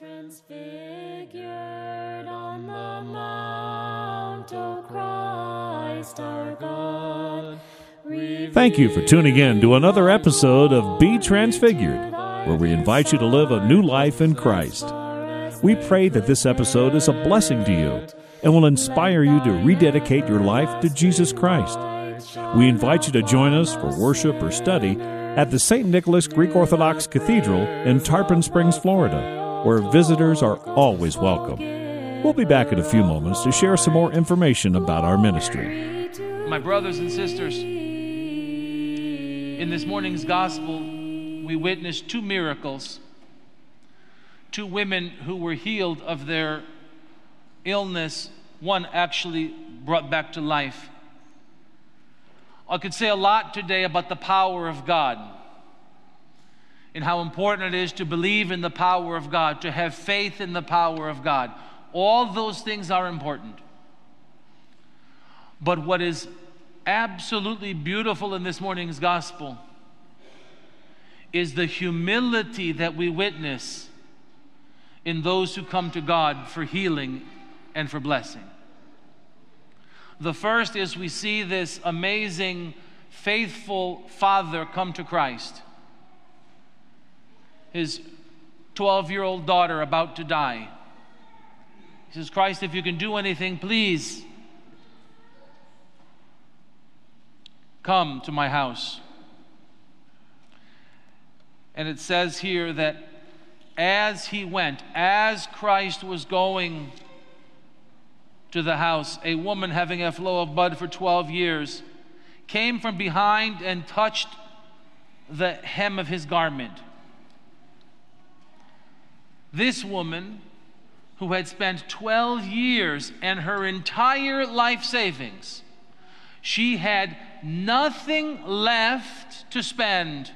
Transfigured on the mount, O Christ our God. Thank you for tuning in to another episode of Be Transfigured, where we invite you to live a new life in Christ. We pray that this episode is a blessing to you and will inspire you to rededicate your life to Jesus Christ. We invite you to join us for worship or study at the St. Nicholas Greek Orthodox Cathedral in Tarpon Springs, Florida where visitors are always welcome. We'll be back in a few moments to share some more information about our ministry. My brothers and sisters, in this morning's gospel, we witnessed two miracles. Two women who were healed of their illness, one actually brought back to life. I could say a lot today about the power of God and how important it is to believe in the power of God, to have faith in the power of God. All those things are important. But what is absolutely beautiful in this morning's gospel is the humility that we witness in those who come to God for healing and for blessing. The first is we see this amazing, faithful father come to Christ his 12 year old daughter about to die. He says, Christ, if you can do anything, please come to my house. And it says here that as he went, as Christ was going to the house, a woman having a flow of blood for 12 years came from behind and touched the hem of his garment. This woman, who had spent 12 years and her entire life savings, she had nothing left to spend,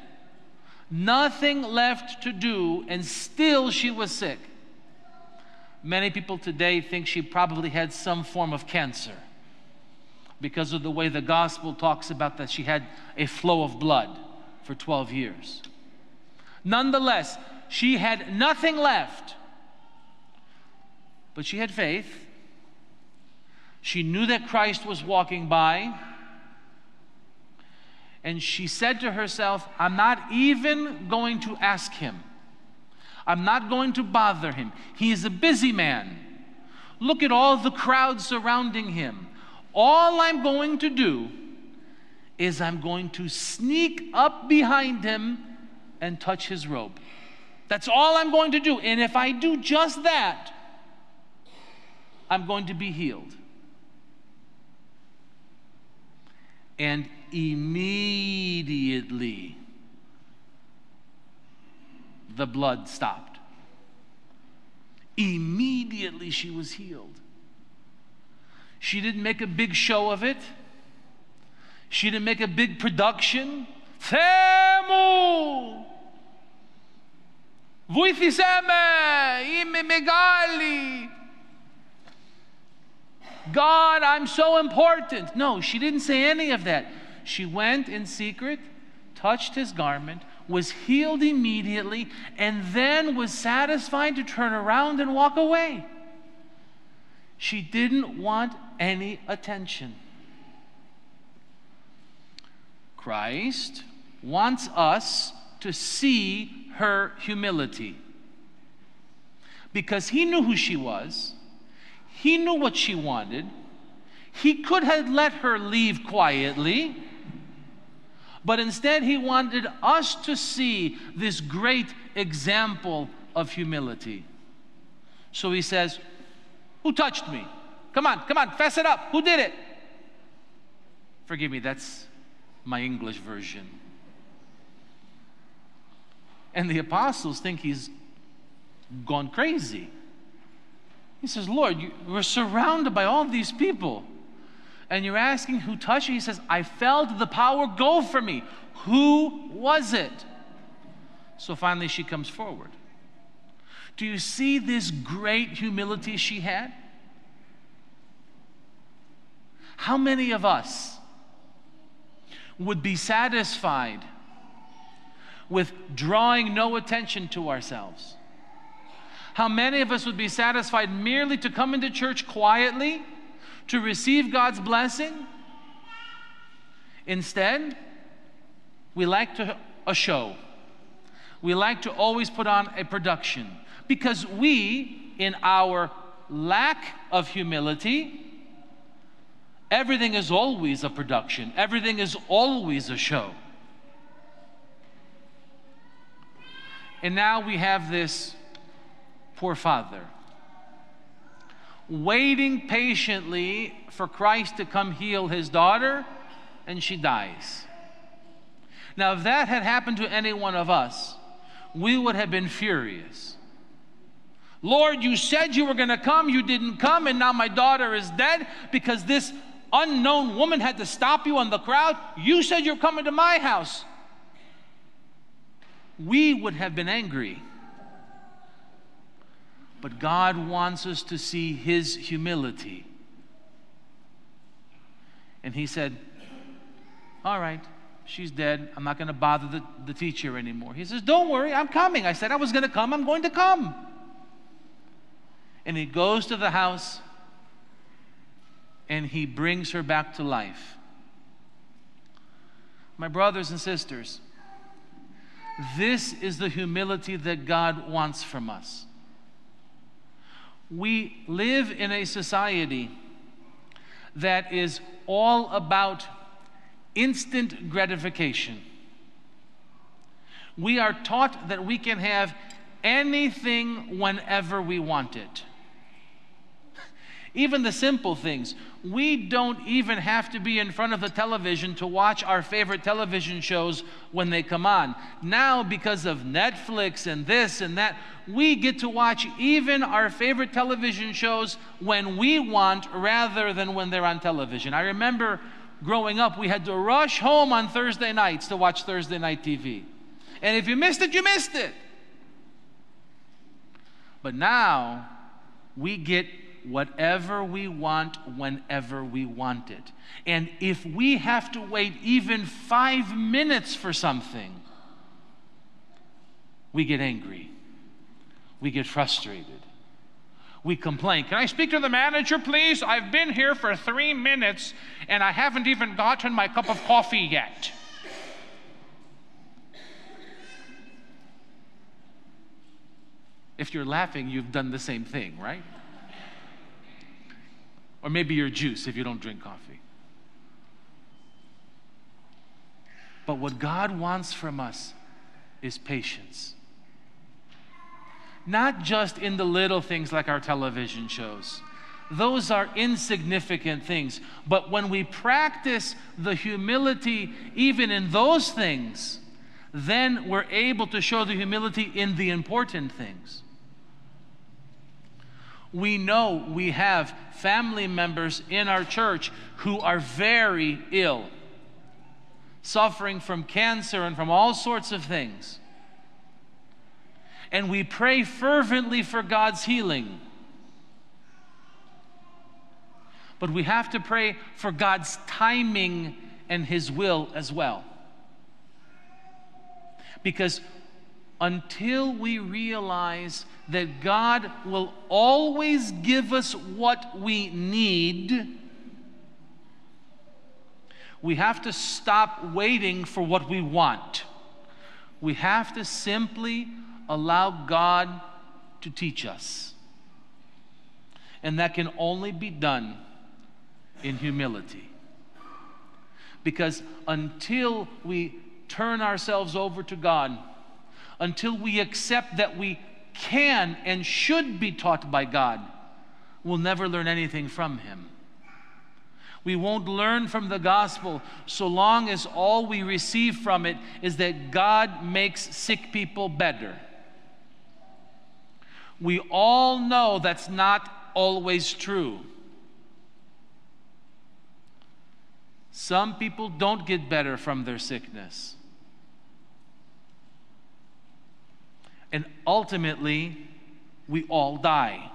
nothing left to do, and still she was sick. Many people today think she probably had some form of cancer because of the way the gospel talks about that she had a flow of blood for 12 years. Nonetheless, she had nothing left. But she had faith. She knew that Christ was walking by. And she said to herself, I'm not even going to ask him. I'm not going to bother him. He is a busy man. Look at all the crowd surrounding him. All I'm going to do is I'm going to sneak up behind him and touch his robe. That's all I'm going to do. And if I do just that, I'm going to be healed. And immediately, the blood stopped. Immediately, she was healed. She didn't make a big show of it. She didn't make a big production. Themu! Βοήθησέ με, είμαι μεγάλη. God, I'm so important. No, she didn't say any of that. She went in secret, touched his garment, was healed immediately, and then was satisfied to turn around and walk away. She didn't want any attention. Christ wants us to see her humility. Because he knew who she was, he knew what she wanted. He could have let her leave quietly, but instead he wanted us to see this great example of humility. So he says, Who touched me? Come on, come on, fess it up. Who did it? Forgive me, that's my English version. And the apostles think he's gone crazy. He says, Lord, you, we're surrounded by all these people. And you're asking who touched you? He says, I felt the power go from me. Who was it? So finally she comes forward. Do you see this great humility she had? How many of us would be satisfied with drawing no attention to ourselves? How many of us would be satisfied merely to come into church quietly, to receive God's blessing? Instead, we like to a show. We like to always put on a production because we, in our lack of humility, everything is always a production, everything is always a show. And now we have this poor father waiting patiently for Christ to come heal his daughter, and she dies. Now, if that had happened to any one of us, we would have been furious. Lord, you said you were going to come, you didn't come, and now my daughter is dead because this unknown woman had to stop you on the crowd. You said you're coming to my house. We would have been angry. But God wants us to see His humility. And He said, All right, she's dead. I'm not going to bother the, the teacher anymore. He says, Don't worry, I'm coming. I said I was going to come, I'm going to come. And he goes to the house and he brings her back to life. My brothers and sisters, this is the humility that God wants from us. We live in a society that is all about instant gratification. We are taught that we can have anything whenever we want it. Even the simple things. We don't even have to be in front of the television to watch our favorite television shows when they come on. Now, because of Netflix and this and that, we get to watch even our favorite television shows when we want rather than when they're on television. I remember growing up, we had to rush home on Thursday nights to watch Thursday night TV. And if you missed it, you missed it. But now, we get whatever we want whenever we want it. And if we have to wait even five minutes for something, we get angry. We get frustrated. We complain. Can I speak to the manager, please? I've been here for three minutes and I haven't even gotten my cup of coffee yet. If you're laughing, you've done the same thing, right? Or maybe your juice if you don't drink coffee. But what God wants from us is patience. Not just in the little things like our television shows. Those are insignificant things. But when we practice the humility even in those things, then we're able to show the humility in the important things we know we have family members in our church who are very ill, suffering from cancer and from all sorts of things. And we pray fervently for God's healing. But we have to pray for God's timing and His will as well. Because until we realize that God will always give us what we need, we have to stop waiting for what we want. We have to simply allow God to teach us. And that can only be done in humility. Because until we turn ourselves over to God, until we accept that we can and should be taught by God, we'll never learn anything from Him. We won't learn from the gospel so long as all we receive from it is that God makes sick people better. We all know that's not always true. Some people don't get better from their sickness. And ultimately, we all die.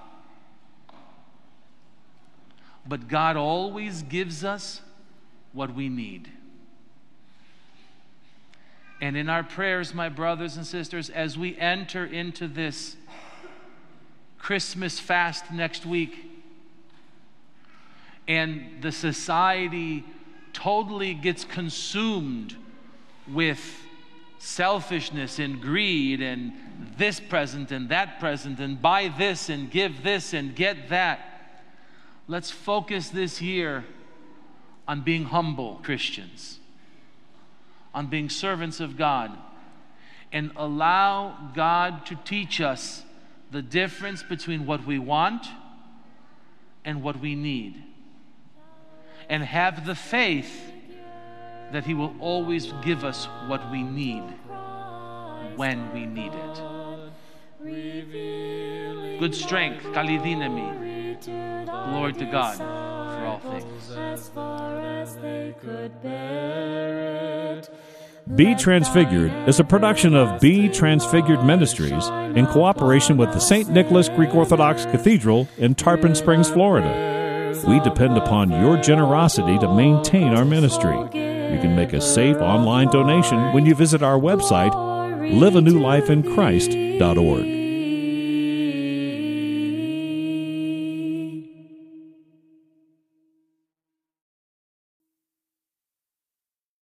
But God always gives us what we need. And in our prayers, my brothers and sisters, as we enter into this Christmas fast next week. And the society totally gets consumed with selfishness and greed and this present and that present and buy this and give this and get that. Let's focus this year on being humble Christians, on being servants of God, and allow God to teach us the difference between what we want and what we need. And have the faith that He will always give us what we need when we need it. Good strength, kalidinami. Glory to God for all things. Be Transfigured is a production of Be Transfigured Ministries in cooperation with the St. Nicholas Greek Orthodox Cathedral in Tarpon Springs, Florida. We depend upon your generosity to maintain our ministry. You can make a safe online donation when you visit our website, liveanewlifeinchrist.org.